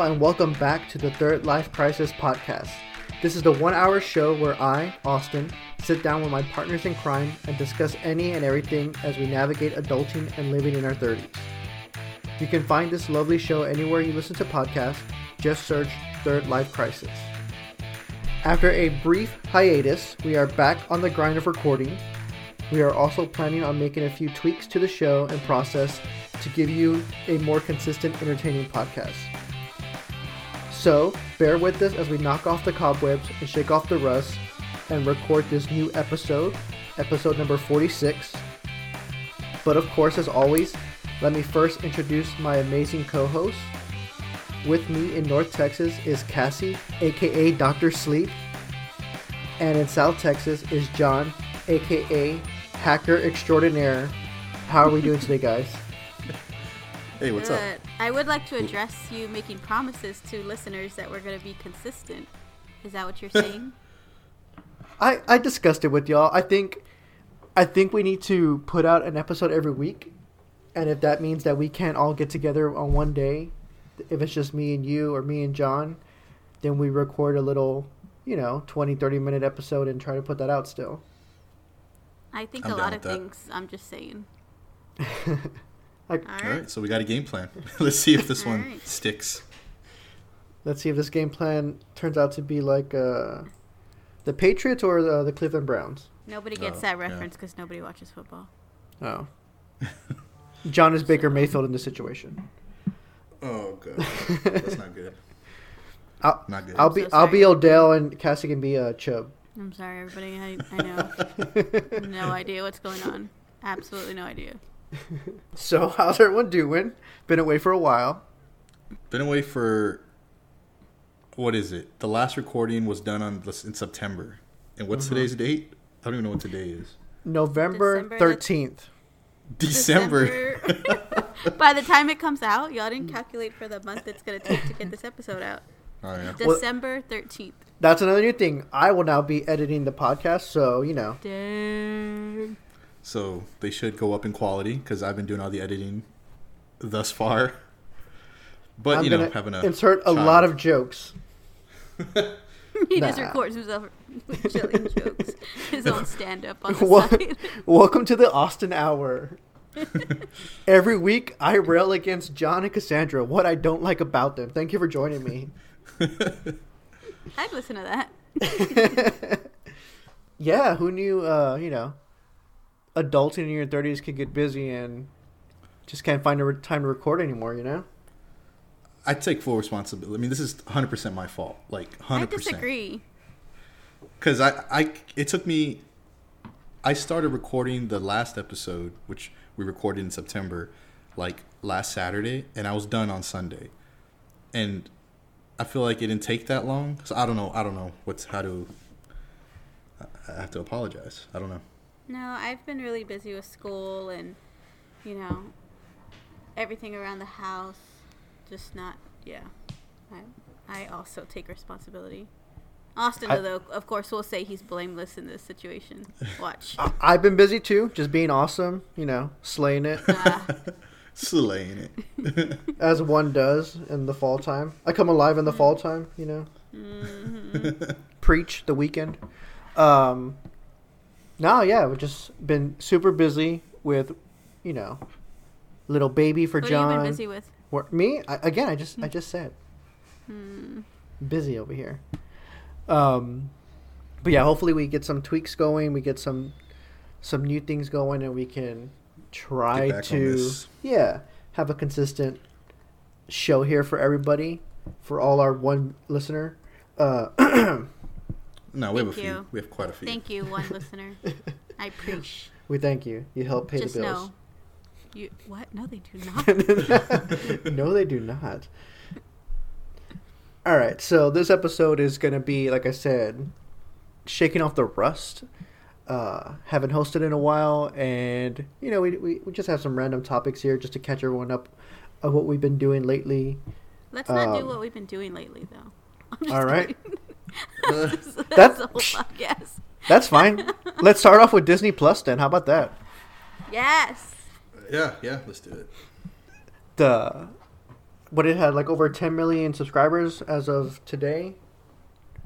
all, and welcome back to the Third Life Crisis podcast. This is the one hour show where I, Austin, sit down with my partners in crime and discuss any and everything as we navigate adulting and living in our 30s. You can find this lovely show anywhere you listen to podcasts. Just search Third Life Crisis. After a brief hiatus, we are back on the grind of recording. We are also planning on making a few tweaks to the show and process to give you a more consistent, entertaining podcast. So, bear with us as we knock off the cobwebs and shake off the rust and record this new episode, episode number 46. But of course, as always, let me first introduce my amazing co host. With me in North Texas is Cassie, aka Dr. Sleep. And in South Texas is John, aka Hacker Extraordinaire. How are we doing today, guys? Hey, what's up? Good. I would like to address you making promises to listeners that we're going to be consistent. Is that what you're saying? I, I discussed it with y'all. I think I think we need to put out an episode every week. And if that means that we can't all get together on one day, if it's just me and you or me and John, then we record a little, you know, 20 30 minute episode and try to put that out still. I think I'm a lot of that. things. I'm just saying. Like All All right. right, so we got a game plan. Let's see if this one Alright. sticks. let's see if this game plan turns out to be like uh the Patriots or the, the Cleveland Browns. Nobody gets Oh, that reference because nobody watches football. Oh. John is Baker Mayfield in this situation. Oh god, that's not good. I'll, Not good. I'll be so I'll be. Odell and Cassie can be uh, Chubb. I'm sorry, everybody. I, I know. no idea what's going on. Absolutely no idea. So how's everyone doing? Been away for a while. Been away for what is it? The last recording was done on in September. And what's Mm-hmm. today's date? I don't even know what today is. November December thirteenth. December. December. By the time it comes out, y'all didn't calculate for the month it's going to take to get this episode out. oh yeah. December 13th. That's another new thing. I will now be editing the podcast, so you know. Dang. So they should go up in quality because I've been doing all the editing thus far. But I'm you know, having a insert a child. lot of jokes. He just records himself with chilling jokes. His own stand up on the Wel- side. Welcome to the Austin Hour. Every week, I rail against John and Cassandra. What I don't like about them. Thank you for joining me. I'd listen to that. yeah, who knew? Uh, you know, adulting in your thirties can get busy and just can't find a re- time to record anymore. You know. I take full responsibility. I mean, this is 100% my fault. Like 100%. I disagree. because I, I it took me i started recording the last episode which we recorded in september like last saturday and i was done on sunday and i feel like it didn't take that long so i don't know i don't know what's how to I- i have to apologize i don't know No, I've been really busy with school and, you know, everything around the house. Just not, yeah. I, I also take responsibility. Austin, I- though, of course, will say he's blameless in this situation. Watch. I- I've been busy too, just being awesome. You know, slaying it Ah, slaying it as one does in the fall time. I come alive in the fall time. You know. mhm. preach the weekend. Um, no, yeah, we've just been super busy with, you know, little baby for What John. have you been busy with? Wor- Me I, again? I just I just said Hmm. busy over here. Um, but yeah, hopefully we get some tweaks going. We get some some new things going, and we can try Get back on to yeah have a consistent show here for everybody, for all our one listener. Uh, no we have a Thank few you. we have quite a few Thank you, one listener. I preach. we thank you. You help pay Just the bills. know. You what? No, they do not. no, they do not. All right, so this episode is going to be, like I said, shaking off the rust. Uh, haven't hosted in a while, and you know we, we we just have some random topics here just to catch everyone up of what we've been doing lately. Let's not Um, do what we've been doing lately, though. I'm just all right. Kidding. that's, that's That- the whole podcast. That's fine. Let's start off with Disney Plus then. How about that? Yes. yeah yeah let's do it The what it had like over 10 million subscribers as of today,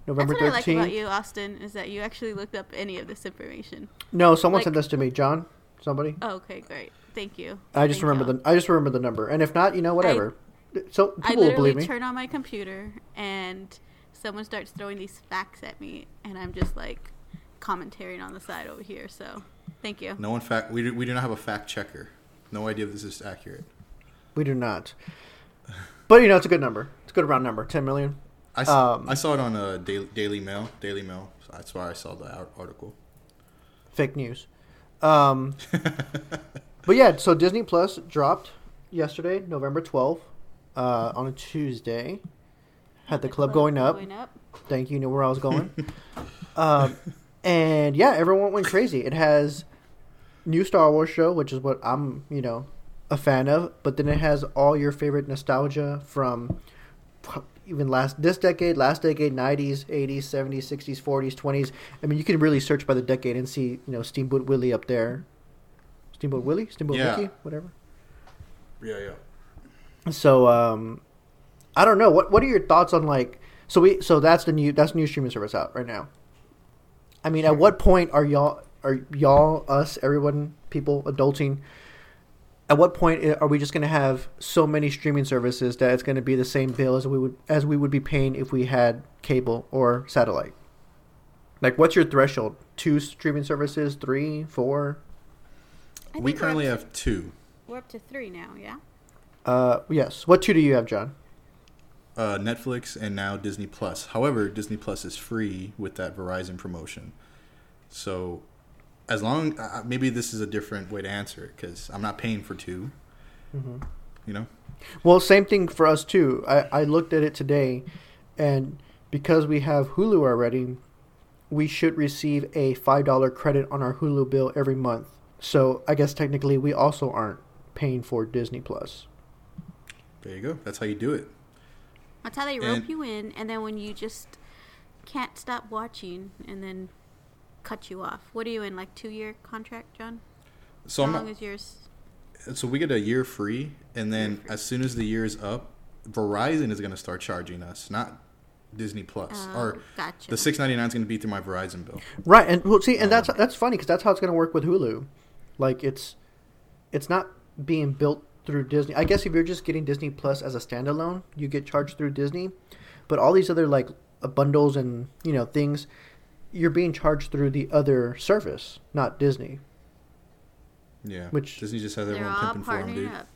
November That's what I like 13th. about you, Austin, is that you actually looked up any of this information. No, someone Like- sent this to me, John. Somebody. Oh, okay, great. Thank you. I just Thank remember y'all. the I just remember the number, and if not, you know whatever. so I people will believe me. turn on my computer and someone starts throwing these facts at me, and I'm just like commentating on the side over here. So, thank you. No one fact. We do, we do not have a fact checker. No idea if this is accurate. We do not. But you know, it's a good number. It's a good round number. 10 million. I, s- Um, I saw it on a Daily, Daily Mail. Daily Mail. That's why I saw the article. Fake news. Um, but yeah, so Disney Plus dropped yesterday, November 12th, uh, on a Tuesday. Had the club going up. Going up. Thank you. Knew where I was going. um, and yeah, everyone went crazy. It has new Star Wars show, which is what I'm, you know, a fan of. But then it has all your favorite nostalgia from even last this decade, last decade, 90s, 80s, 70s, 60s, 40s, 20s. I mean, you can really search by the decade and see, you know, Steamboat Willie up there. Steamboat Willie, Steamboat Yeah. Mickey, whatever. Yeah, yeah. So um, I don't know. What What are your thoughts on like? So we so that's the new that's new streaming service out right now. I mean, at what point are y'all are y'all us everyone people adulting? At what point are we just going to have so many streaming services that it's going to be the same bill as we would as we would be paying if we had cable or satellite? Like, what's your threshold? Two streaming services, three, four? We currently up have two. we're up to three now. Yeah. Uh, yes. What two do you have, John? Uh, Netflix and now Disney Plus. However, Disney Plus is free with that Verizon promotion. So, as long uh, maybe this is a different way to answer it because I'm not paying for 2 Mm-hmm. You know, Well, same thing for us too. I, I looked at it today, and because we have Hulu already, we should receive a five dollar credit on our Hulu bill every month. So I guess technically we also aren't paying for Disney Plus. there you go. That's how you do it. That's how they rope And- you in, and then when you just can't stop watching, and then cut you off. What are you in? Like two year contract, John? So How I'm long not, is yours? so we get a year free, and then as soon as the year is up, Verizon is going to start charging us, not Disney Plus, Oh, or gotcha. the six ninety nine is going to be through my Verizon bill. Right, and well, see, and that's Um, that's funny because that's how it's going to work with Hulu. Like it's it's not being built through Disney. I guess if you're just getting Disney Plus as a standalone, you get charged through Disney, but all these other like uh, bundles and you know things, you're being charged through the other service, not Disney. Yeah, Which- Disney just has everyone all pimping for them, partnering dude. up.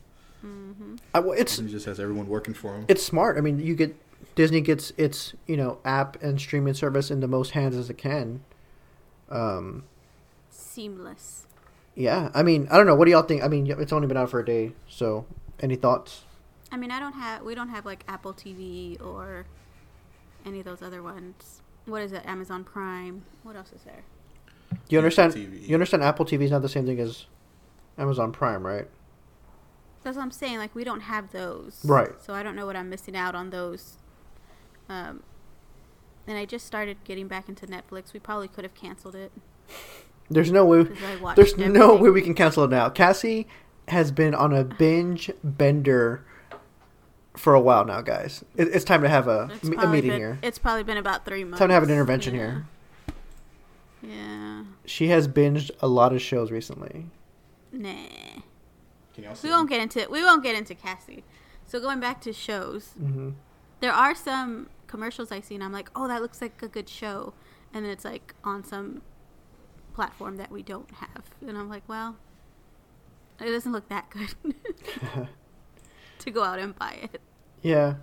Mm-hmm. I, well, it's Disney just has everyone working for them. it's smart. I mean, you get Disney gets its you know app and streaming service in the most hands as it can. Um, Seamless. Yeah, I mean, I don't know. What do y'all think? I mean, it's only been out for a day, so any thoughts? I mean, I don't have. We don't have like Apple TV or any of those other ones. What is it? Amazon Prime. What else is there? You understand? TV. You understand? Apple TV is not the same thing as Amazon Prime, right? That's what I'm saying. Like we don't have those. Right. So I don't know what I'm missing out on those. Um, and I just started getting back into Netflix. We probably could have canceled it There's no way. because I watched. There's no way we can cancel it now. Cassie has been on a binge bender for a while now, guys. It, it's time to have a, a meeting been- here. It's probably been about three months. Time to have an intervention Yeah. here. Yeah. She has binged a lot of shows recently. Nah. Can y'all We won't get into we won't get into Cassie. So going back to shows, hmm there are some commercials I see and I'm like, oh, that looks like a good show, and then it's like on some platform that we don't have, and I'm like, well, it doesn't look that good to go out and buy it. Yeah,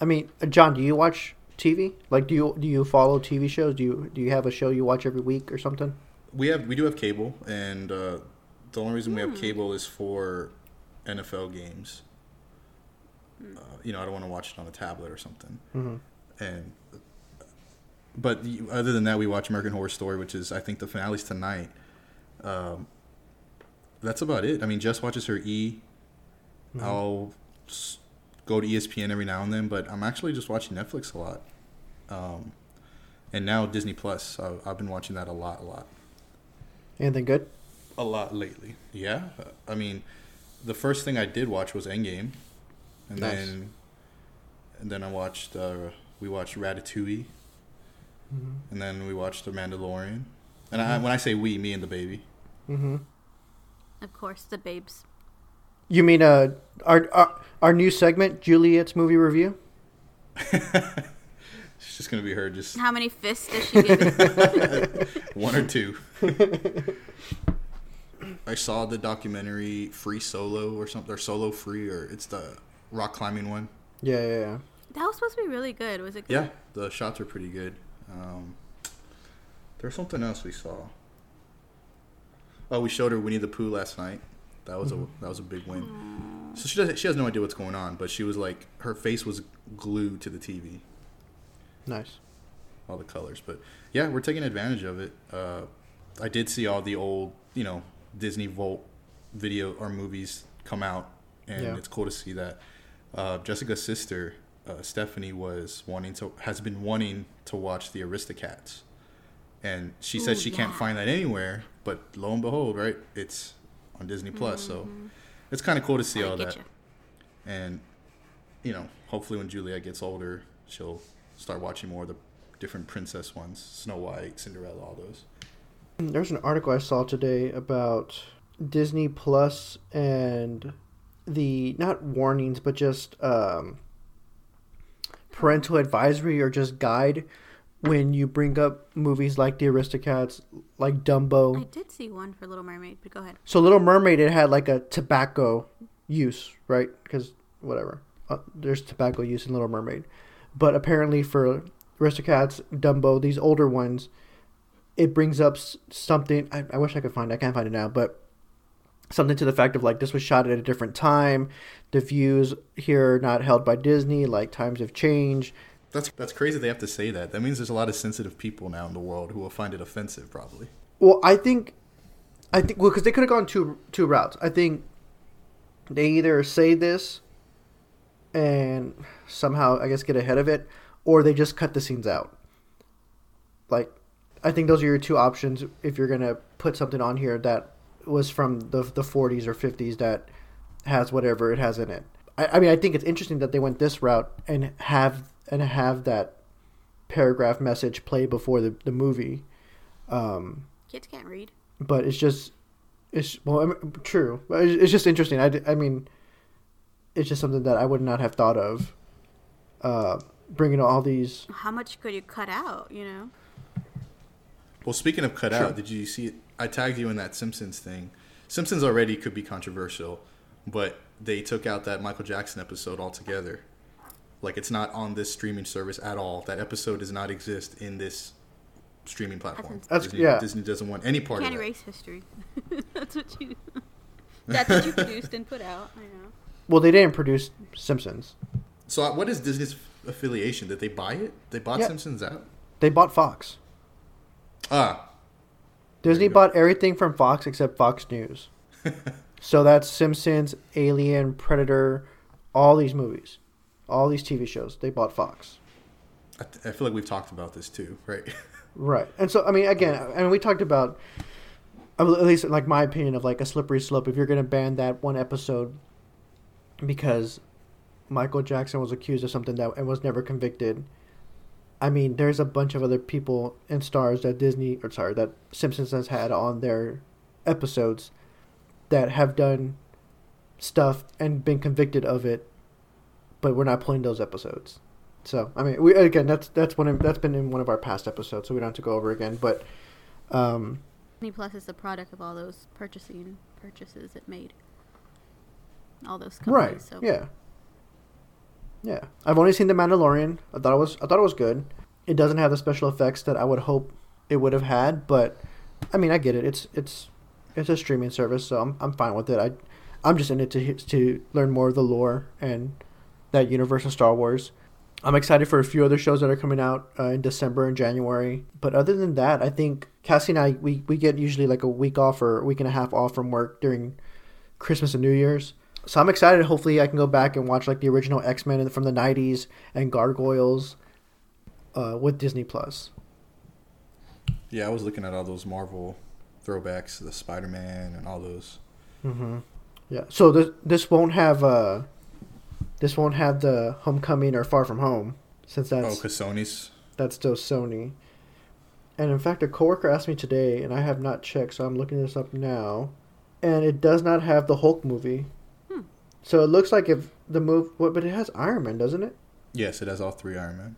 I mean, uh, John, do you watch TV? Like, do you do you follow TV shows? Do you do you have a show you watch every week or something? We have we do have cable, and uh, the only reason we Hmm. have cable is for NFL games. Uh, you know, I don't want to watch it on a tablet or something. hmm And but other than that, we watch American Horror Story, which is I think the finale's tonight. Um, that's about it. I mean, Jess watches her E. Mm-hmm. will go to ESPN every now and then, but I'm actually just watching Netflix a lot. Um, and now Disney Plus. I've, I've been watching that a lot, a lot. Anything good? A lot lately. Yeah. I mean, the first thing I did watch was Endgame. and Nice. then and then I watched uh, we watched Ratatouille, Mm-hmm. and then we watched The Mandalorian. And I, when I say we, me and the baby. Mm-hmm. Of course, the babes. You mean uh our, our our new segment, Juliet's movie review? It's just gonna be her, just How many fists does she give one or two. I saw the documentary Free Solo or something, or Solo Free, or it's the rock climbing one. Yeah, yeah, yeah. that was supposed to be really good. Was it good? Yeah, the shots are pretty good. Um, there's something else we saw. Oh, we showed her Winnie the Pooh last night. That was a that was a big win. So she does, she has no idea what's going on, but she was like her face was glued to the TV, Nice. all the colors. But yeah, we're taking advantage of it. Uh, I did see all the old you know Disney Vault video or movies come out, and Yeah. it's cool to see that. Uh, Jessica's sister uh, Stephanie was wanting to has been wanting to watch the Aristocats, and she said Ooh, she can't find that anywhere. But lo and behold, right, it's on Disney Plus, so it's kind of cool to see I all that. ya. And you know, hopefully when Juliet gets older, she'll start watching more of the different princess ones, Snow White, Cinderella, all those. There's an article I saw today about Disney Plus and the not warnings, but just um, parental advisory or just guide when you bring up movies like The Aristocats, like Dumbo. I did see one for Little Mermaid, but go ahead. So Little Mermaid, it had like a tobacco use, right? Because whatever, uh, there's tobacco use in Little Mermaid, but apparently for Aristocats, Dumbo, these older ones, it brings up something. I, I wish I could find. it. I can't find it now, but something to the fact of like this was shot at a different time. The views here are not held by Disney. Like times have changed. That's that's crazy. They have to say that. That means there's a lot of sensitive people now in the world who will find it offensive, probably. Well, I think, I think, well, because they could have gone two two routes. I think they either say this and somehow, I guess, get ahead of it, or they just cut the scenes out. Like, I think those are your two options if you're gonna put something on here that was from the the 40s or 50s that has whatever it has in it. I, I mean, I think it's interesting that they went this route and have and have that paragraph message play before the the movie. Um, Kids can't read. but it's just it's well I mean, true but it's it's just interesting I I mean it's just something that i would not have thought of uh bringing all these How much could you cut out? You know. Well, speaking of cut Sure. out, did you see it? I tagged you in that Simpsons thing. Simpsons already could be controversial, but they took out that Michael Jackson episode altogether. Like it's not on this streaming service at all. That episode does not exist in this streaming platform. That's- Disney, yeah. Disney doesn't want any part Can't of that. erase history. That's what you. That's what you produced and put out. I know. well they didn't produce simpsons So, uh, what is Disney's affiliation? Did they buy it? They bought Yeah. Simpsons out. they bought fox Ah, disney bought everything from fox except fox news so that's simpsons alien predator all these movies all these tv shows they bought fox I, I feel like we've talked about this too, right? Right. And so, I mean, again, and we talked about, at least like my opinion of like a slippery slope. If you're going to ban that one episode because Michael Jackson was accused of something that and was never convicted, I mean, there's a bunch of other people and stars that Disney, or sorry, that Simpsons has had on their episodes that have done stuff and been convicted of it, but we're not pulling those episodes. So I mean, we again that's that's one of, that's been in one of our past episodes, so we don't have to go over again. But um, Disney Plus is the product of all those purchasing purchases it made. All those companies. right, So yeah, yeah. I've only seen the Mandalorian. I thought it was I thought it was good. It doesn't have the special effects that I would hope it would have had, but I mean, I get it. It's it's it's a streaming service, so I'm I'm fine with it. I I'm just in it to to learn more of the lore and that universe of Star Wars. I'm excited for a few other shows that are coming out uh, in December and January. But other than that, I think Cassie and I we, we get usually like a week off or a week and a half off from work during Christmas and New Year's. So I'm excited. Hopefully, I can go back and watch like the original X Men from the '90s and Gargoyles uh, with Disney Plus. yeah, I was looking at all those Marvel throwbacks, the Spider Man and all those. Mm-hmm. Yeah. So this this won't have uh, This won't have the Homecoming or Far From Home since that's Oh, because Sony's. that's still Sony. And in fact, a coworker asked me today, and I have not checked, so I'm looking this up now. And it does not have the Hulk movie. So it looks like if the move, what? But it has Iron Man, doesn't it? Yes, it has all three Iron Man.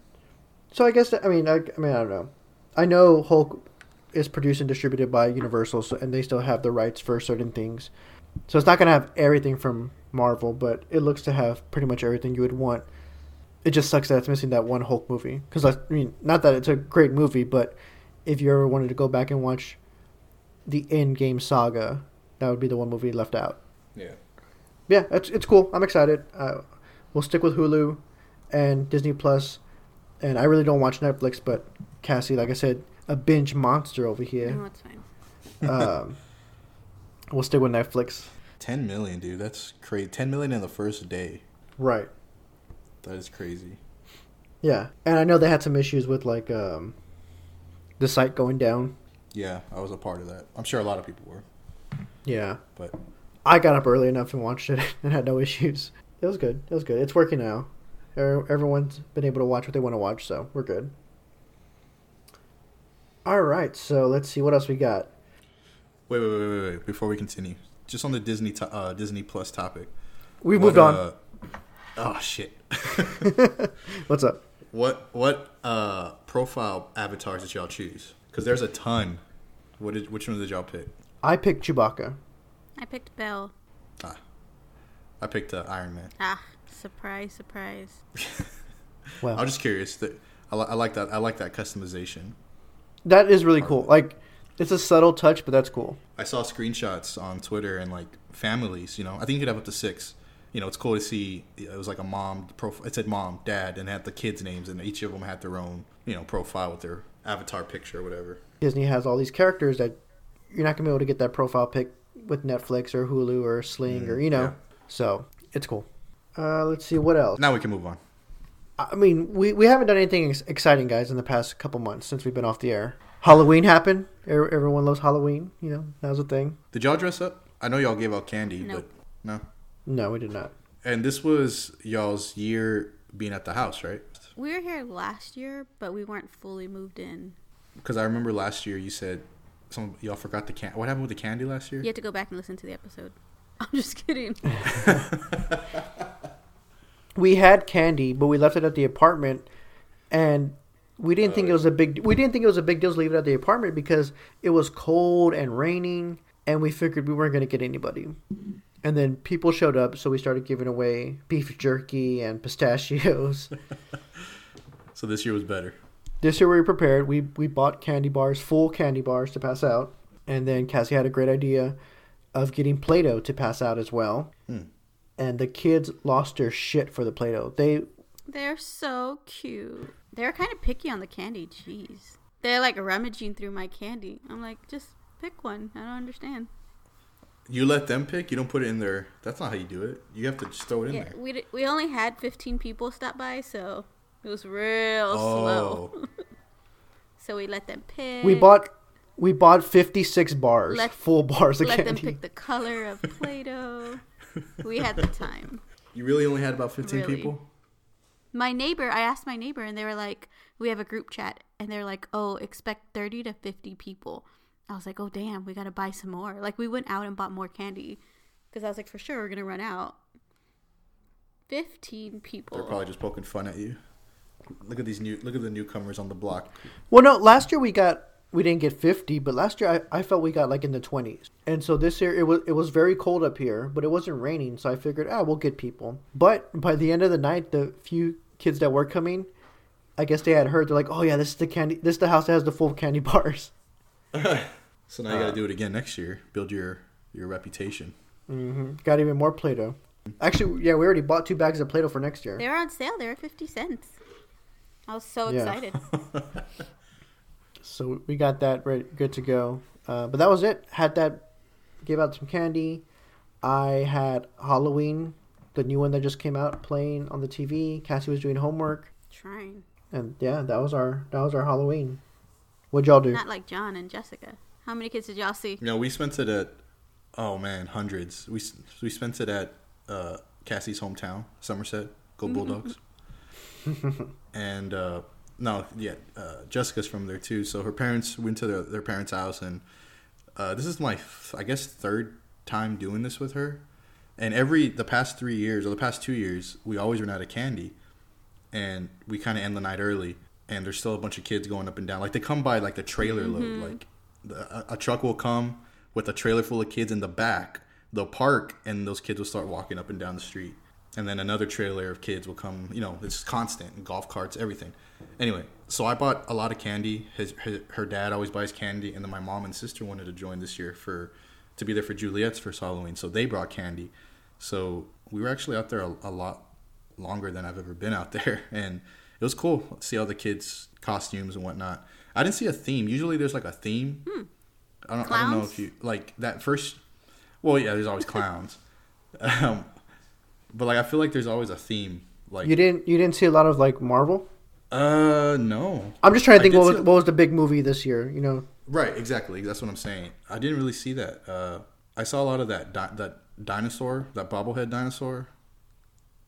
So I guess that, I mean I, I mean I don't know. I know Hulk is produced and distributed by Universal, so, and they still have the rights for certain things. So it's not gonna have everything from Marvel, but it looks to have pretty much everything you would want. It just sucks that it's missing that one Hulk movie. Because I mean, not that it's a great movie, but if you ever wanted to go back and watch the Endgame saga, that would be the one movie left out. Yeah. Yeah, it's it's cool. I'm excited. Uh, we'll stick with Hulu and Disney Plus, and I really don't watch Netflix. But Cassie, like I said, a binge monster over here. No, here. it's fine. um, we'll stick with Netflix. 10 million, dude. That's crazy. 10 million in the first day. Right. That is crazy. Yeah, and I know they had some issues with like um, the site going down. Yeah, I was a part of that. I'm sure a lot of people were. Yeah, But I got up early enough and watched it and had no issues. It was good. It was good. It's working now. Er- Everyone's been able to watch what they want to watch, so we're good. All right, so let's see what else we got. wait, wait, wait, wait, wait. Before we continue, just on the Disney to- uh, Disney Plus topic. We moved on. uh, oh shit. What's up? what what uh profile avatars did y'all choose? Because there's a ton. What did which one did y'all pick? I picked Chewbacca. I picked Belle. I picked uh, Iron Man. Ah, surprise, surprise. Well, I'm just curious. That I, li- I like that. I like that customization. that is really cool. Like, it's a subtle touch, but that's cool. I saw screenshots on Twitter and like families. You know, I think you could have up to six. You know, it's cool to see. It was like a mom profile. It said mom, dad, and it had the kids' names, and each of them had their own you know profile with their avatar picture or whatever. Disney has all these characters that you're not gonna be able to get that profile pic with Netflix or Hulu or Sling or you know. yeah. So it's cool. Uh, let's see what else. Now we can move on. I mean, we, we haven't done anything ex- exciting, guys, in the past couple months since we've been off the air. Halloween happened. E- Everyone loves Halloween. You know, that was a thing. Did y'all dress up? I know y'all gave out candy, Nope. but no. No, we did not. And this was y'all's year being at the house, right? We were here last year, but we weren't fully moved in. Because I remember last year you said some y'all forgot the can. What happened with the candy last year? You have to go back and listen to the episode. I'm just kidding. We had candy, but we left it at the apartment, and we didn't think it uh, was a big. We didn't think it was a big deal to leave it at the apartment because it was cold and raining, and we figured we weren't going to get anybody. And then people showed up, so we started giving away beef jerky and pistachios. So this year was better. This year we were prepared. We we bought candy bars, full candy bars to pass out, and then Cassie had a great idea of getting Play-Doh to pass out as well. Hmm. And the kids lost their shit for the Play-Doh. They They're so cute. They're kind of picky on the candy. Jeez. They're like rummaging through my candy. I'm like, just pick one. I don't understand. You let them pick. You don't put it in there. That's not how you do it. You have to just throw it in Yeah, there. we d- we only had 15 people stop by, so it was real slow. Oh, So we let them pick. we bought we bought 56 bars, Let- full bars of candy. let them pick the color of Play-Doh. we had the time. you really only had about fifteen Really? people. My neighbor, I asked my neighbor, and they were like, we have a group chat, and they're like, oh, expect 30 to 50 people. I was like, oh, damn, we got to buy some more. Like, we went out and bought more candy because I was like, for sure, we're going to run out. 15 people. They're probably just poking fun at you. Look at these new. Look at the newcomers on the block. Well, no, last year we got we didn't get 50, but last year I, I felt we got like in the 20s. And so this year it was it was very cold up here, but it wasn't raining, so I figured, ah, we'll get people. But by the end of the night, the few kids that were coming, I guess they had heard they're like, "Oh yeah, this is the candy this is the house that has the full candy bars." So now you got to do it again next year. Build your your reputation. hmm Got even more Play-Doh. Actually, yeah, we already bought two bags of Play-Doh for next year. They were on sale. They were 50 cents. I was so Yeah. excited. So we got that ready, good to go. Uh, but that was it. Had that, gave out some candy. I had Halloween, the new one that just came out, playing on the TV. Cassie was doing homework, Trying. and yeah, that was our that was our Halloween. What'd y'all do? Not like John and Jessica. How many kids did y'all see? No, we spent it at. Oh man, hundreds. We we spent it at uh, Cassie's hometown, Somerset. Go Bulldogs. and uh, no, yeah, uh, Jessica's from there too. So her parents went to their, their parents' house, and uh, this is my, I guess, third time doing this with her. And every the past three years or the past two years, we always run out of candy, and we kind of end the night early. And there's still a bunch of kids going up and down. Like they come by like the trailer load. Like the, a, a truck will come with a trailer full of kids in the back. They'll park, and those kids will start walking up and down the street. And then another trailer of kids will come. You know, it's constant. Golf carts, everything. Anyway, so I bought a lot of candy. His, his her dad always buys candy, and then my mom and sister wanted to join this year for to be there for Juliet's first Halloween. So they brought candy. So we were actually out there a, a lot longer than I've ever been out there, and it was cool to see all the kids' costumes and whatnot. I didn't see a theme. Usually there's like a theme. I don't. I don't know if you like that first. Well, yeah, there's always clowns, um, but like I feel like there's always a theme. Like, You didn't you didn't see a lot of like Marvel? uh, no. I'm just trying to think what was, a- what was the big movie this year. You know, Right, exactly. That's what I'm saying. I didn't really see that. Uh, I saw a lot of that di- that dinosaur, that bobblehead dinosaur.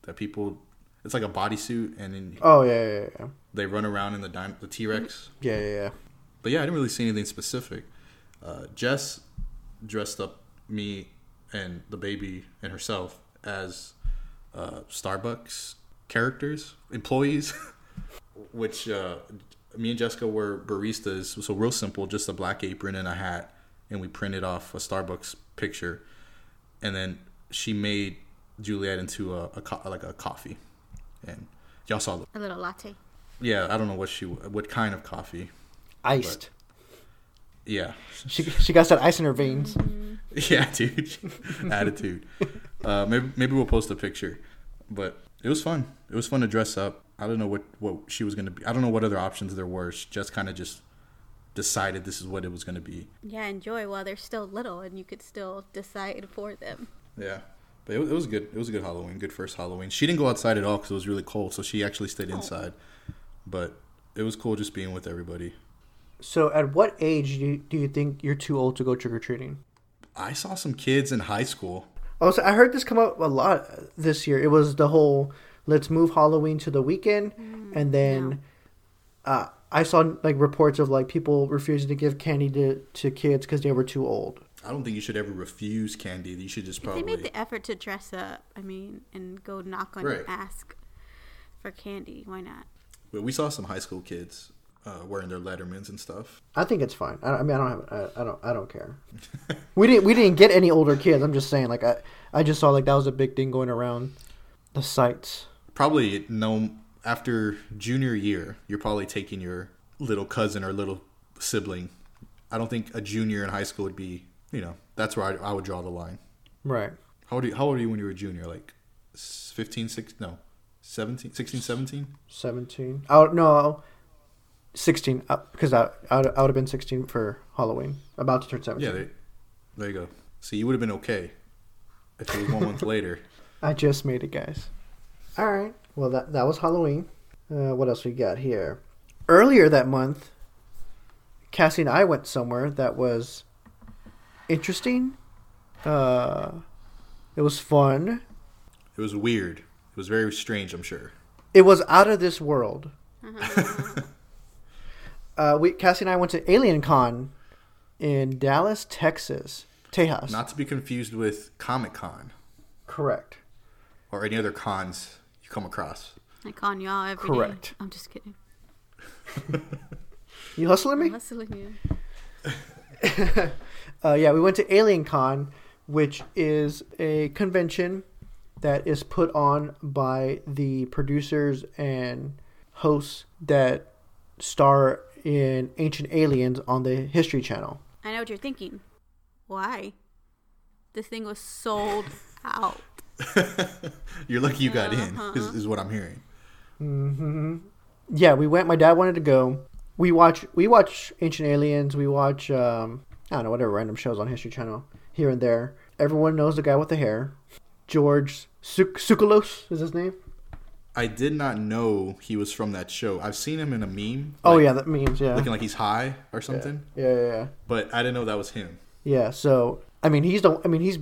That people, it's like a bodysuit, and then oh yeah yeah yeah they run around in the din- the T Rex. yeah yeah. yeah. But yeah, I didn't really see anything specific. Uh, Jess dressed up me and the baby and herself as uh, Starbucks characters, employees, which uh, me and Jessica were baristas. So real simple, just a black apron and a hat, and we printed off a Starbucks picture, and then she made Juliet into a, a co- like a coffee, and y'all saw the A little latte. yeah. I don't know what she what kind of coffee. Iced. Yeah, She she got that ice in her veins. Yeah, dude. Attitude. Uh, maybe maybe we'll post a picture, but it was fun. It was fun to dress up. I don't know what what she was gonna be. I don't know what other options there were. She just kind of just decided this is what it was gonna be. Yeah, enjoy while they're still little and you could still decide for them. Yeah, but it, was- it was good. It was a good Halloween. Good first Halloween. She didn't go outside at all because it was really cold, so she actually stayed inside. But it was cool just being with everybody. So, at what age do you, do you think you're too old to go trick or treating? I saw some kids in high school. Also, I heard this come up a lot this year. It was the whole let's move Halloween to the weekend, and then uh, I saw like reports of like people refusing to give candy to, to kids because they were too old. I don't think you should ever refuse candy. You should just If probably they made the effort to dress up, I mean, and go knock on Right. and ask for candy, why not? But we saw some high school kids uh, wearing their Lettermans and stuff. I think it's fine. I, I mean, I don't have, I, I don't, I don't care. we didn't, we didn't get any older kids. I'm just saying, like, I, I just saw like that was a big thing going around the sites. Probably no after junior year, you're probably taking your little cousin or little sibling. I don't think a junior in high school would be. You know, that's where I, I would draw the line. Right. How old, are you, how old are you when you were a junior? Like s- 15, 16, no, 17, 16, 17? 17. Oh no, 16. uh, Because I, I, would- I would have been 16 for Halloween. About to turn 17. Yeah, they, there you go. See, you would have been okay if it was one month later. I just made it, guys. All right. Well, that that was Halloween. Uh, what else we got here? Earlier that month, Cassie and I went somewhere that was interesting. Uh, it was fun. It was weird. It was very strange, I'm sure. It was out of this world. uh, we Cassie and I went to Alien Con in Dallas, Texas, Tejas. Not to be confused with Comic Con correct. or any other cons you come across. I con y'all every day. Correct. I'm just kidding. You hustling I'm me? hustling you. Uh, yeah, we went to Alien Con, which is a convention that is put on by the producers and hosts that star in Ancient Aliens on the History Channel. I know what you're thinking. Why? This thing was sold out. You're lucky you got in, is, is what I'm hearing. Yeah, we went. My dad wanted to go. We watch. We watch Ancient Aliens. We watch. Um, I don't know whatever random shows on History Channel here and there. Everyone knows the guy with the hair, George Suk- Tsoukalos is his name. I did not know he was from that show. I've seen him in a meme. Oh like, yeah, that means yeah. looking like he's high or something. yeah, yeah, yeah. But I didn't know that was him. Yeah, so I mean, he's the. I mean, he's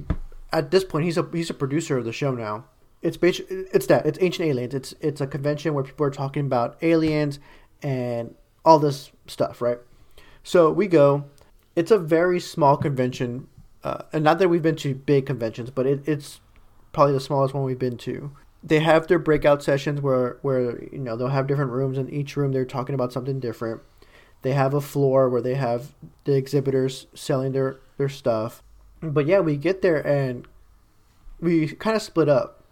at this point he's a he's a producer of the show now. it's it's that it's ancient aliens. It's it's a convention where people are talking about aliens and all this stuff, right? So we go. It's a very small convention, uh, and not that we've been to big conventions, but it, it's probably the smallest one we've been to. They have their breakout sessions where where you know they'll have different rooms, and each room they're talking about something different. They have a floor where they have the exhibitors selling their their stuff. But yeah, we get there and we kind of split up.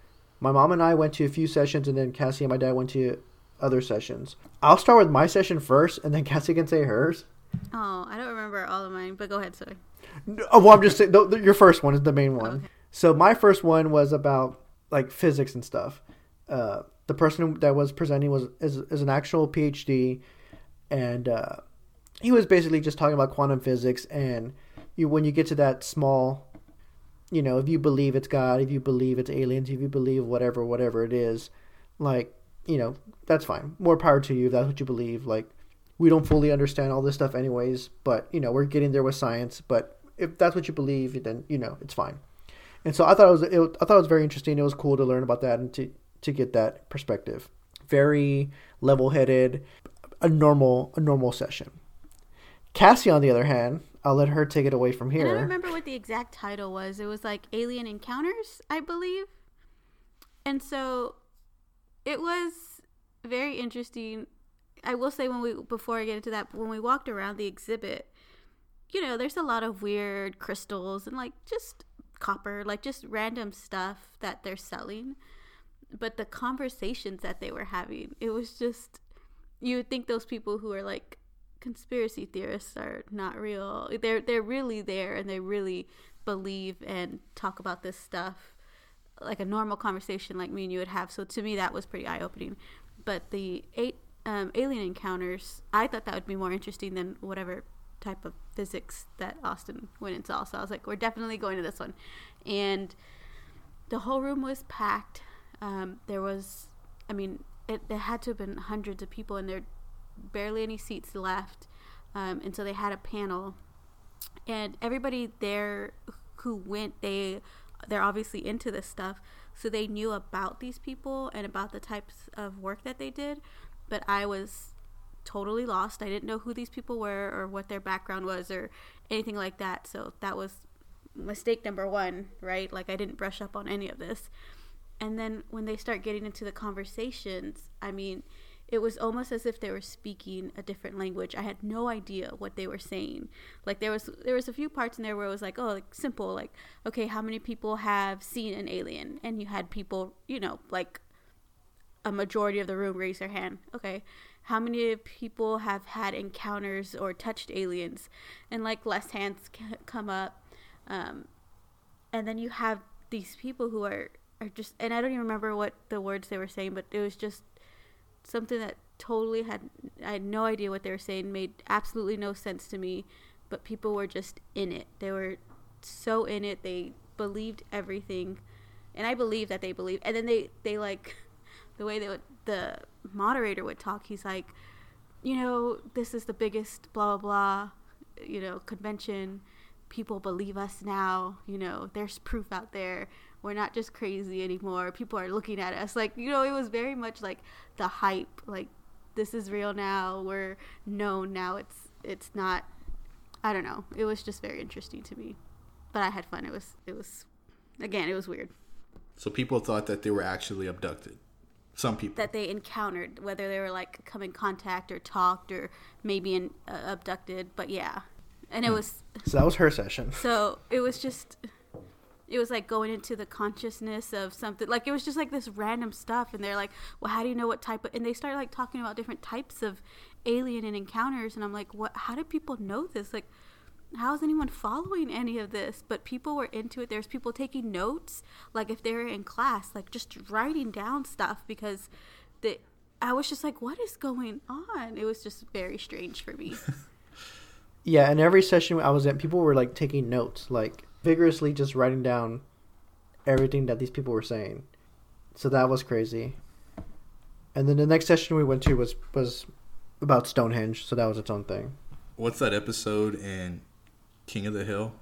My mom and I went to a few sessions, and then Cassie and my dad went to other sessions. I'll start with my session first, and then Cassie can say hers. Oh, I don't remember all of mine, but go ahead, sorry. No, uh, well, I'm just saying the, the- your first one is the main one. Okay. So my first one was about like physics and stuff. Uh, the person that was presenting was is, is an actual PhD, and uh, he was basically just talking about quantum physics. And you, when you get to that small, you know, if you believe it's God, if you believe it's aliens, if you believe whatever, whatever it is, like you know, that's fine. More power to you if that's what you believe. Like we don't fully understand all this stuff anyways, but you know, we're getting there with science. But if that's what you believe, then you know it's fine. And so I thought it was it, I thought it was very interesting. It was cool to learn about that and to to get that perspective. Very level headed, a normal a normal session. Cassie, on the other hand, I'll let her take it away from And I don't remember what the exact title was. It was like Alien Encounters, I believe. And so it was very interesting. I will say when we before I get into that, when we walked around the exhibit, you know, there's a lot of weird crystals and like just copper, like just random stuff that they're selling. But the conversations that they were having, it was just you would think those people who are like conspiracy theorists are not real. They're they're really there and they really believe and talk about this stuff like a normal conversation like me and you would have. So to me that was pretty eye opening. But the eight um, alien encounters, I thought that would be more interesting than whatever type of physics that Austin went into. So I was like, we're definitely going to this one, and the whole room was packed. Um, there was, I mean, it, had to have been hundreds of people, and there barely any seats left. Um, and so they had a panel, and everybody there who went, they they're obviously into this stuff, so they knew about these people and about the types of work that they did. But I was totally lost. I didn't know who these people were or what their background was or anything like that. So that was mistake number one, right? Like I didn't brush up on any of this. And then when they start getting into the conversations, I mean, it was almost as if they were speaking a different language. I had no idea what they were saying. Like there was there was a few parts in there where it was like, oh, like simple, like okay, how many people have seen an alien? And you had people, you know, like a majority of the room raise their hand. Okay, how many people have had encounters or touched aliens? And like less hands come up. Um, and then you have these people who are are just and I don't even remember what the words they were saying, but it was just something that totally had I had no idea what they were saying, made absolutely no sense to me, but people were just in it. They were so in it. They believed everything. And I believe that they believe. And then they they like the way would the moderator would talk, he's like, you know, this is the biggest blah blah blah, you know, convention. People believe us now. You know, there's proof out there. We're not just crazy anymore. People are looking at us. Like, you know, it was very much like the hype. Like, this is real now. We're known now. It's it's not. I don't know. It was just very interesting to me, but I had fun. It was it was, again, it was weird So people thought that they were actually abducted. Some people. that they encountered, whether they were like come in contact or talked or maybe in, uh, abducted. But yeah, and it was So that was her session. so it was just it was like going into the consciousness of something like it was just like this random stuff and they're like well how do you know what type of and they start like talking about different types of alien and encounters and i'm like what how do people know this like how is anyone following any of this but people were into it there's people taking notes like if they were in class like just writing down stuff because the i was just like what is going on it was just very strange for me Yeah, and every session I was in, people were like taking notes, like vigorously just writing down everything that these people were saying. So that was crazy. And then the next session we went to was was about Stonehenge, so that was its own thing. What's that episode in King of the Hill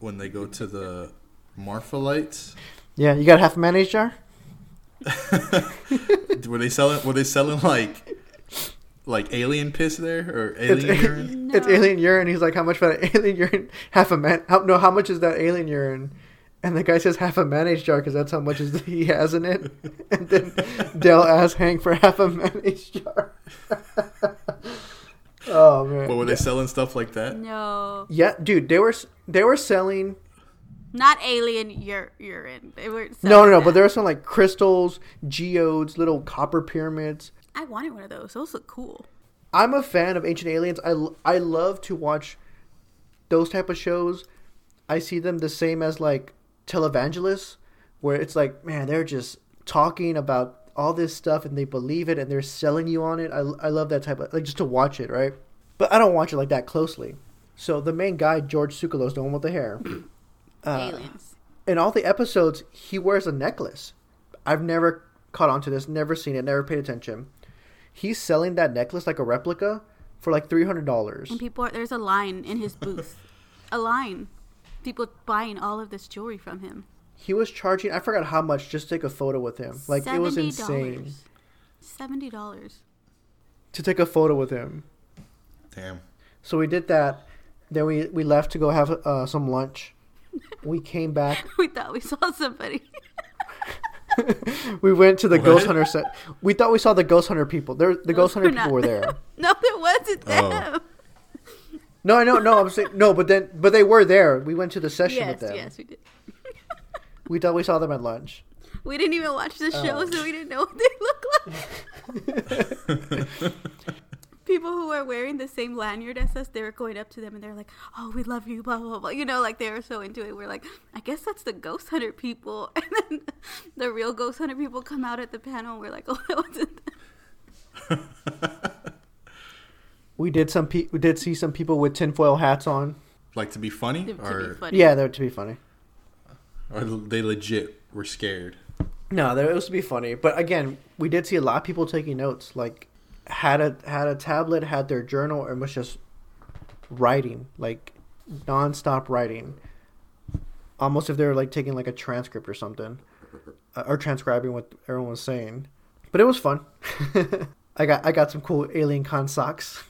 when they go to the Marfa lights? Yeah, you got half a mayonnaise jar? were they selling? Were they selling like like alien piss there or It's, alien urine? it's alien urine. He's like, how much for that alien urine? Half a man. How, no, how much is that alien urine? And the guy says half a mayonnaise jar because that's how much is he has in it. And then Dale asks Hank for half a mayonnaise jar. Oh man. But were they selling stuff like that? No, Yeah, dude, they were they were selling not alien ur- urine. They were no, no, no, selling but there were some like crystals, geodes, little copper pyramids. I wanted one of those. Those look cool. I'm a fan of Ancient Aliens. I, I love to watch those type of shows. I see them the same as like televangelists, where it's like, man, they're just talking about all this stuff and they believe it and they're selling you on it. I, I love that type of like just to watch it, right? But I don't watch it like that closely. So the main guy, George Tsoukalos, the one with the hair, uh, Aliens. in all the episodes, he wears a necklace. I've never caught on to this, never seen it, never paid attention. He's selling that necklace like a replica for like three hundred dollars. And people are there's a line in his booth. a line. People buying all of this jewelry from him. He was charging I forgot how much just to take a photo with him. Like it was insane Seventy dollars. to take a photo with him. Damn. So we did that. Then we we left to go have uh, some lunch. We came back. We thought we saw somebody. We went to the What? ghost hunter set. We thought we saw the ghost hunter people. There, the ghost hunter were people were there. no, there wasn't Oh. them. No, I know, no, I'm saying no, but then, but they were there. We went to the session Yes, with them. yes, we did. We thought we saw them at lunch. We didn't even watch the show, Oh. so we didn't know what they look like. People who were wearing the same lanyard as us, they were going up to them and they're like, "Oh, we love you," blah blah blah. You know, like they were so into it. We're like, "I guess that's the ghost hunter people," and then the real ghost hunter people come out at the panel. and We're like, "Oh, that wasn't." Them. We did some. Pe- we did see some people with tinfoil hats on. Like to be funny, To be or funny. Yeah, that to be funny. Or they legit were scared? No, that was to be funny. But again, we did see a lot of people taking notes. Like had a had a tablet, had their journal, and was just writing, like nonstop writing. Almost if they were like taking like a transcript or something, uh, or transcribing what everyone was saying. But it was fun. I got I got some cool Alien Con socks.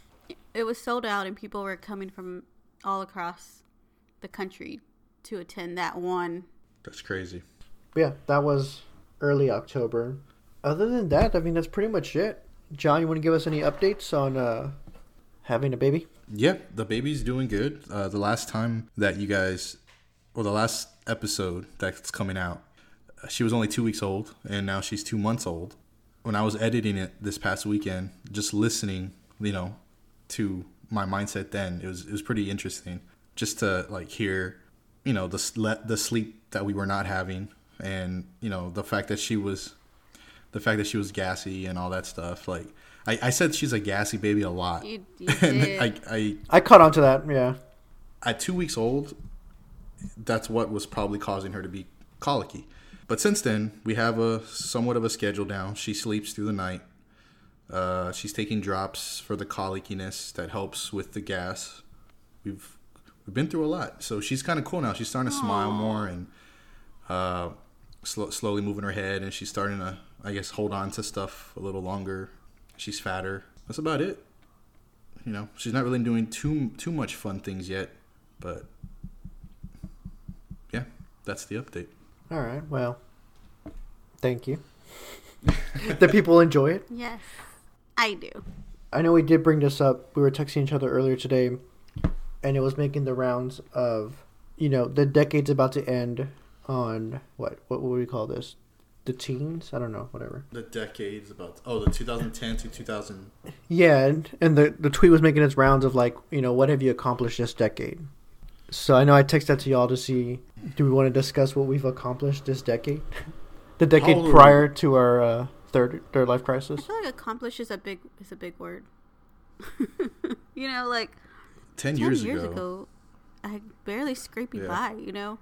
It was sold out, and people were coming from all across the country to attend that one. That's crazy. Yeah, that was early October. Other than that, I mean that's pretty much it. John, you want to give us any updates on uh, having a baby? Yeah, the baby's doing good. Uh, the last time that you guys, or the last episode that's coming out, uh, she was only two weeks old, and now she's two months old. When I was editing it this past weekend, just listening, you know, to my mindset then, it was it was pretty interesting just to like hear, you know, the the sleep that we were not having, and you know the fact that she was, the fact that she was gassy and all that stuff. Like I, I said, she's a gassy baby a lot. You, you and did. I, I I caught on to that. Yeah, at two weeks old, that's what was probably causing her to be colicky. But since then, we have a somewhat of a schedule down. She sleeps through the night. Uh, she's taking drops for the colickiness that helps with the gas. We've we've been through a lot, so she's kind of cool now. She's starting to smile more and uh, sl- slowly moving her head, and she's starting to, I guess, hold on to stuff a little longer. She's fatter. That's about it. You know, she's not really doing too too much fun things yet, but yeah, that's the update. all right. Well, thank you. the people enjoy it. yes, I do. I know we did bring this up. We were texting each other earlier today, and it was making the rounds of, you know, the decade's about to end on what? What would we call this? The teens? I don't know. Whatever. The decades about oh the 2010 to 2000. Yeah, and, and the the tweet was making its rounds of like, you know, what have you accomplished this decade? So I know I texted that to y'all to see. Do we want to discuss what we've accomplished this decade? the decade How old are prior to our uh, third third life crisis. I crisis. feel like accomplish is a big is a big word. you know, like 10 ten years, years, ago. ago. I barely scraping Yeah. by. You know,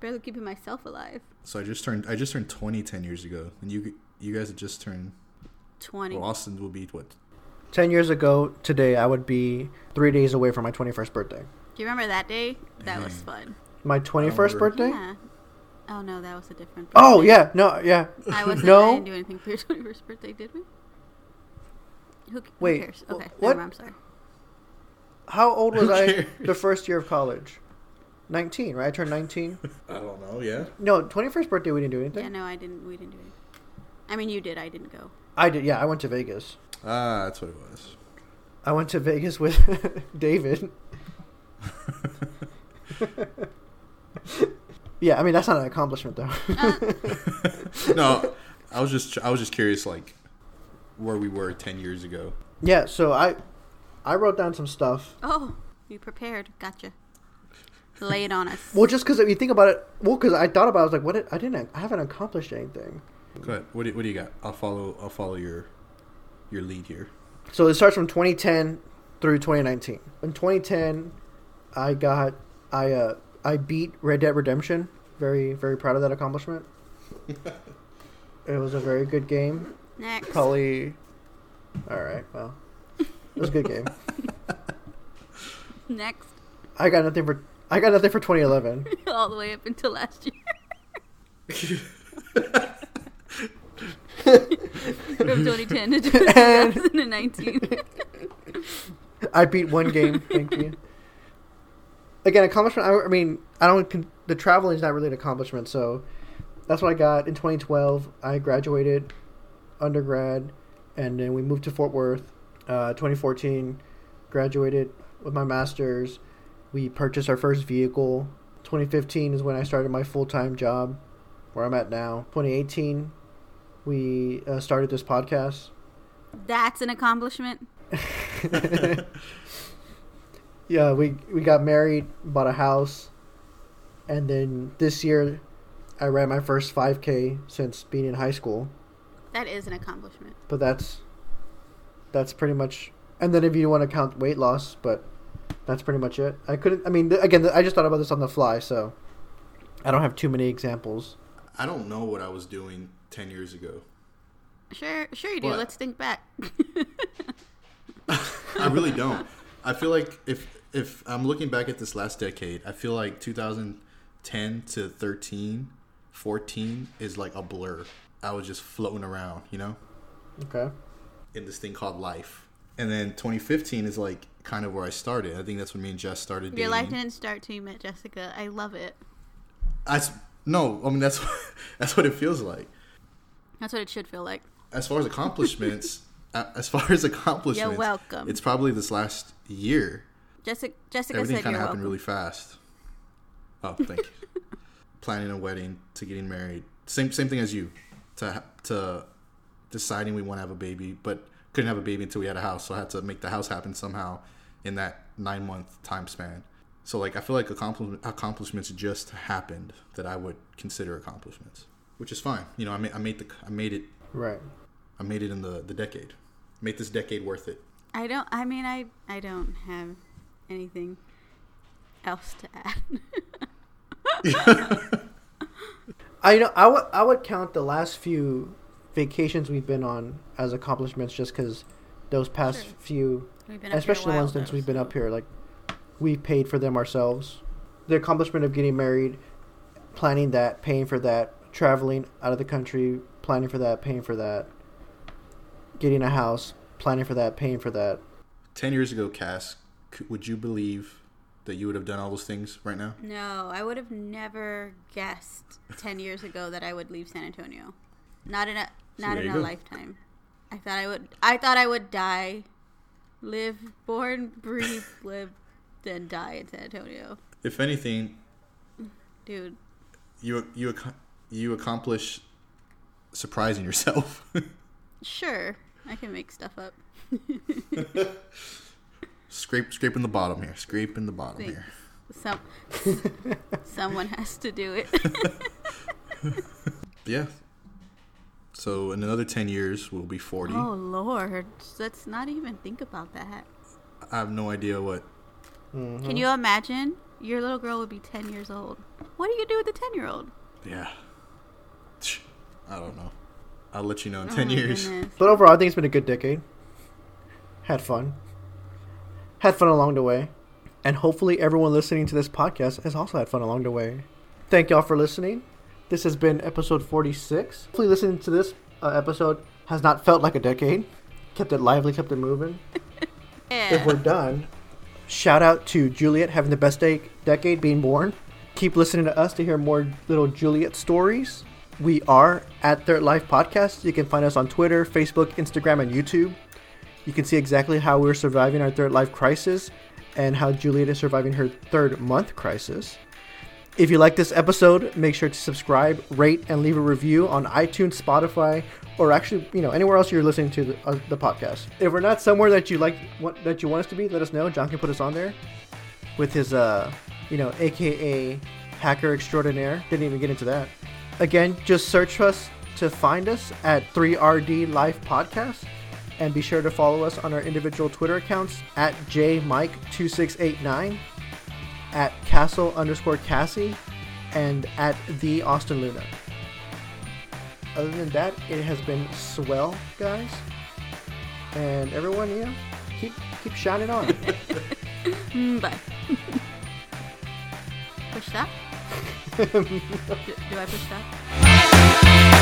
barely keeping myself alive. So I just turned I just turned 20 10 years ago, and you you guys had just turned. Twenty. Well, Austin will be what? Ten years ago today, I would be three days away from my twenty first birthday. Do you remember that day? That was fun. My twenty first remember. birthday? Yeah. Oh no, that was a different. Oh yeah, no, yeah. I wasn't. I didn't do anything for your twenty-first birthday, did we? Who, who Wait, cares? Okay, what? never, I'm sorry. How old was I the first year of college? Nineteen, right? I turned nineteen. I don't know. Yeah. No, twenty first birthday. We didn't do anything. Yeah, no, I didn't. We didn't do anything. I mean, you did. I didn't go. I did. Yeah, I went to Vegas. Ah, that's what it was. I went to Vegas with David. yeah, I mean that's not an accomplishment though. no, I was just I was just curious, like where we were ten years ago. yeah, so I I wrote down some stuff. Oh, you prepared. Gotcha. Lay it on us. Well, just because if you think about it, well, because I thought about, it, I was like, what? Did, I didn't. I haven't accomplished anything. Go ahead. What do, what do you got? I'll follow. I'll follow your your lead here. So it starts from 2010 through 2019. In 2010, I got I uh I beat Red Dead Redemption. Very very proud of that accomplishment. it was a very good game. Next. Probably. All right. Well, it was a good game. Next. I got nothing for I got nothing for 2011. All the way up until last year. From 2010 to 2019. I beat one game. Thank you. Again, accomplishment. I, I mean, I don't. Con- the traveling is not really an accomplishment, so that's what I got in 2012. I graduated undergrad, and then we moved to Fort Worth. Uh, 2014, graduated with my master's. We purchased our first vehicle. 2015 is when I started my full time job, where I'm at now. 2018, we uh, started this podcast. That's an accomplishment. yeah, we we got married, bought a house, and then this year, I ran my first 5K since being in high school. That is an accomplishment. But that's that's pretty much. And then if you want to count weight loss, but that's pretty much it. I couldn't. I mean, th- again, th- I just thought about this on the fly, so I don't have too many examples. I don't know what I was doing ten years ago. Sure, sure you do. What? Let's think back. I really don't. I feel like if if I'm looking back at this last decade, I feel like 2010 to 13, 14 is like a blur. I was just floating around, you know, Okay. in this thing called life. And then 2015 is like kind of where I started. I think that's when me and Jess started dating. Your life didn't start till you met Jessica. I love it. I no, I mean that's that's what it feels like. That's what it should feel like. As far as accomplishments, as far as accomplishments, You're welcome. It's probably this last year. Jessica, Jessica Everything kind of happened welcome. really fast. Oh, thank you. Planning a wedding to getting married. Same same thing as you. To to deciding we want to have a baby, but couldn't have a baby until we had a house, so I had to make the house happen somehow in that nine month time span. So like I feel like accompli- accomplishments just happened that I would consider accomplishments, which is fine. You know, I made I made the I made it Right. I made it in the the decade. Made this decade worth it. I don't. I mean, I I don't have anything else to add. I know. I would. I would count the last few vacations we've been on as accomplishments, just because those past Sure. few We've been up here a especially the ones since we've been up here like we paid for them ourselves the accomplishment of getting married planning that paying for that traveling out of the country planning for that paying for that getting a house planning for that paying for that Ten years ago, Cass, would you believe that you would have done all those things right now? No, I would have never guessed ten years ago that I would leave San Antonio. Not in a not there in a go. lifetime. I thought I would. I thought I would die, live, born, breathe, live, then die in San Antonio, If anything, dude. you you you accomplish surprising yourself. Sure, I can make stuff up. Scrape scraping the bottom here. Scraping the bottom Thanks. here. Some someone has to do it. Yeah. So in another ten years, we'll be forty. oh Lord, let's not even think about that. I have no idea what. Mhm. Can you imagine? Your little girl would be ten years old. What do you do with a ten year old? Yeah. I don't know. I'll let you know in ten years. but overall i think it's been a good decade had fun had fun along the way and hopefully everyone listening to this podcast has also had fun along the way thank y'all for listening This has been episode 46. Hopefully, listening to this uh, episode has not felt like a decade. Kept it lively, kept it moving. Yeah. If we're done, shout out to Juliet having the best day, decade being born. Keep listening to us to hear more little Juliet stories. We are at Third Life Podcast. You can find us on Twitter, Facebook, Instagram, and YouTube. You can see exactly how we're surviving our third life crisis and how Juliet is surviving her third month crisis. If you like this episode, make sure to subscribe, rate, and leave a review on iTunes, Spotify, or actually, you know, anywhere else you're listening to the, uh, the podcast. If we're not somewhere that you like, what, that you want us to be, let us know. John can put us on there with his, uh, you know, AKA hacker extraordinaire. Didn't even get into that. Again, just search us to find us at 3RD Life Podcast. And be sure to follow us on our individual Twitter accounts at jmike2689, at castle underscore Cassie, and at the Austin Luna. Other than that, it has been swell, guys. And everyone, you know, keep keep shining on. Mm, bye. push that? do, do I push that?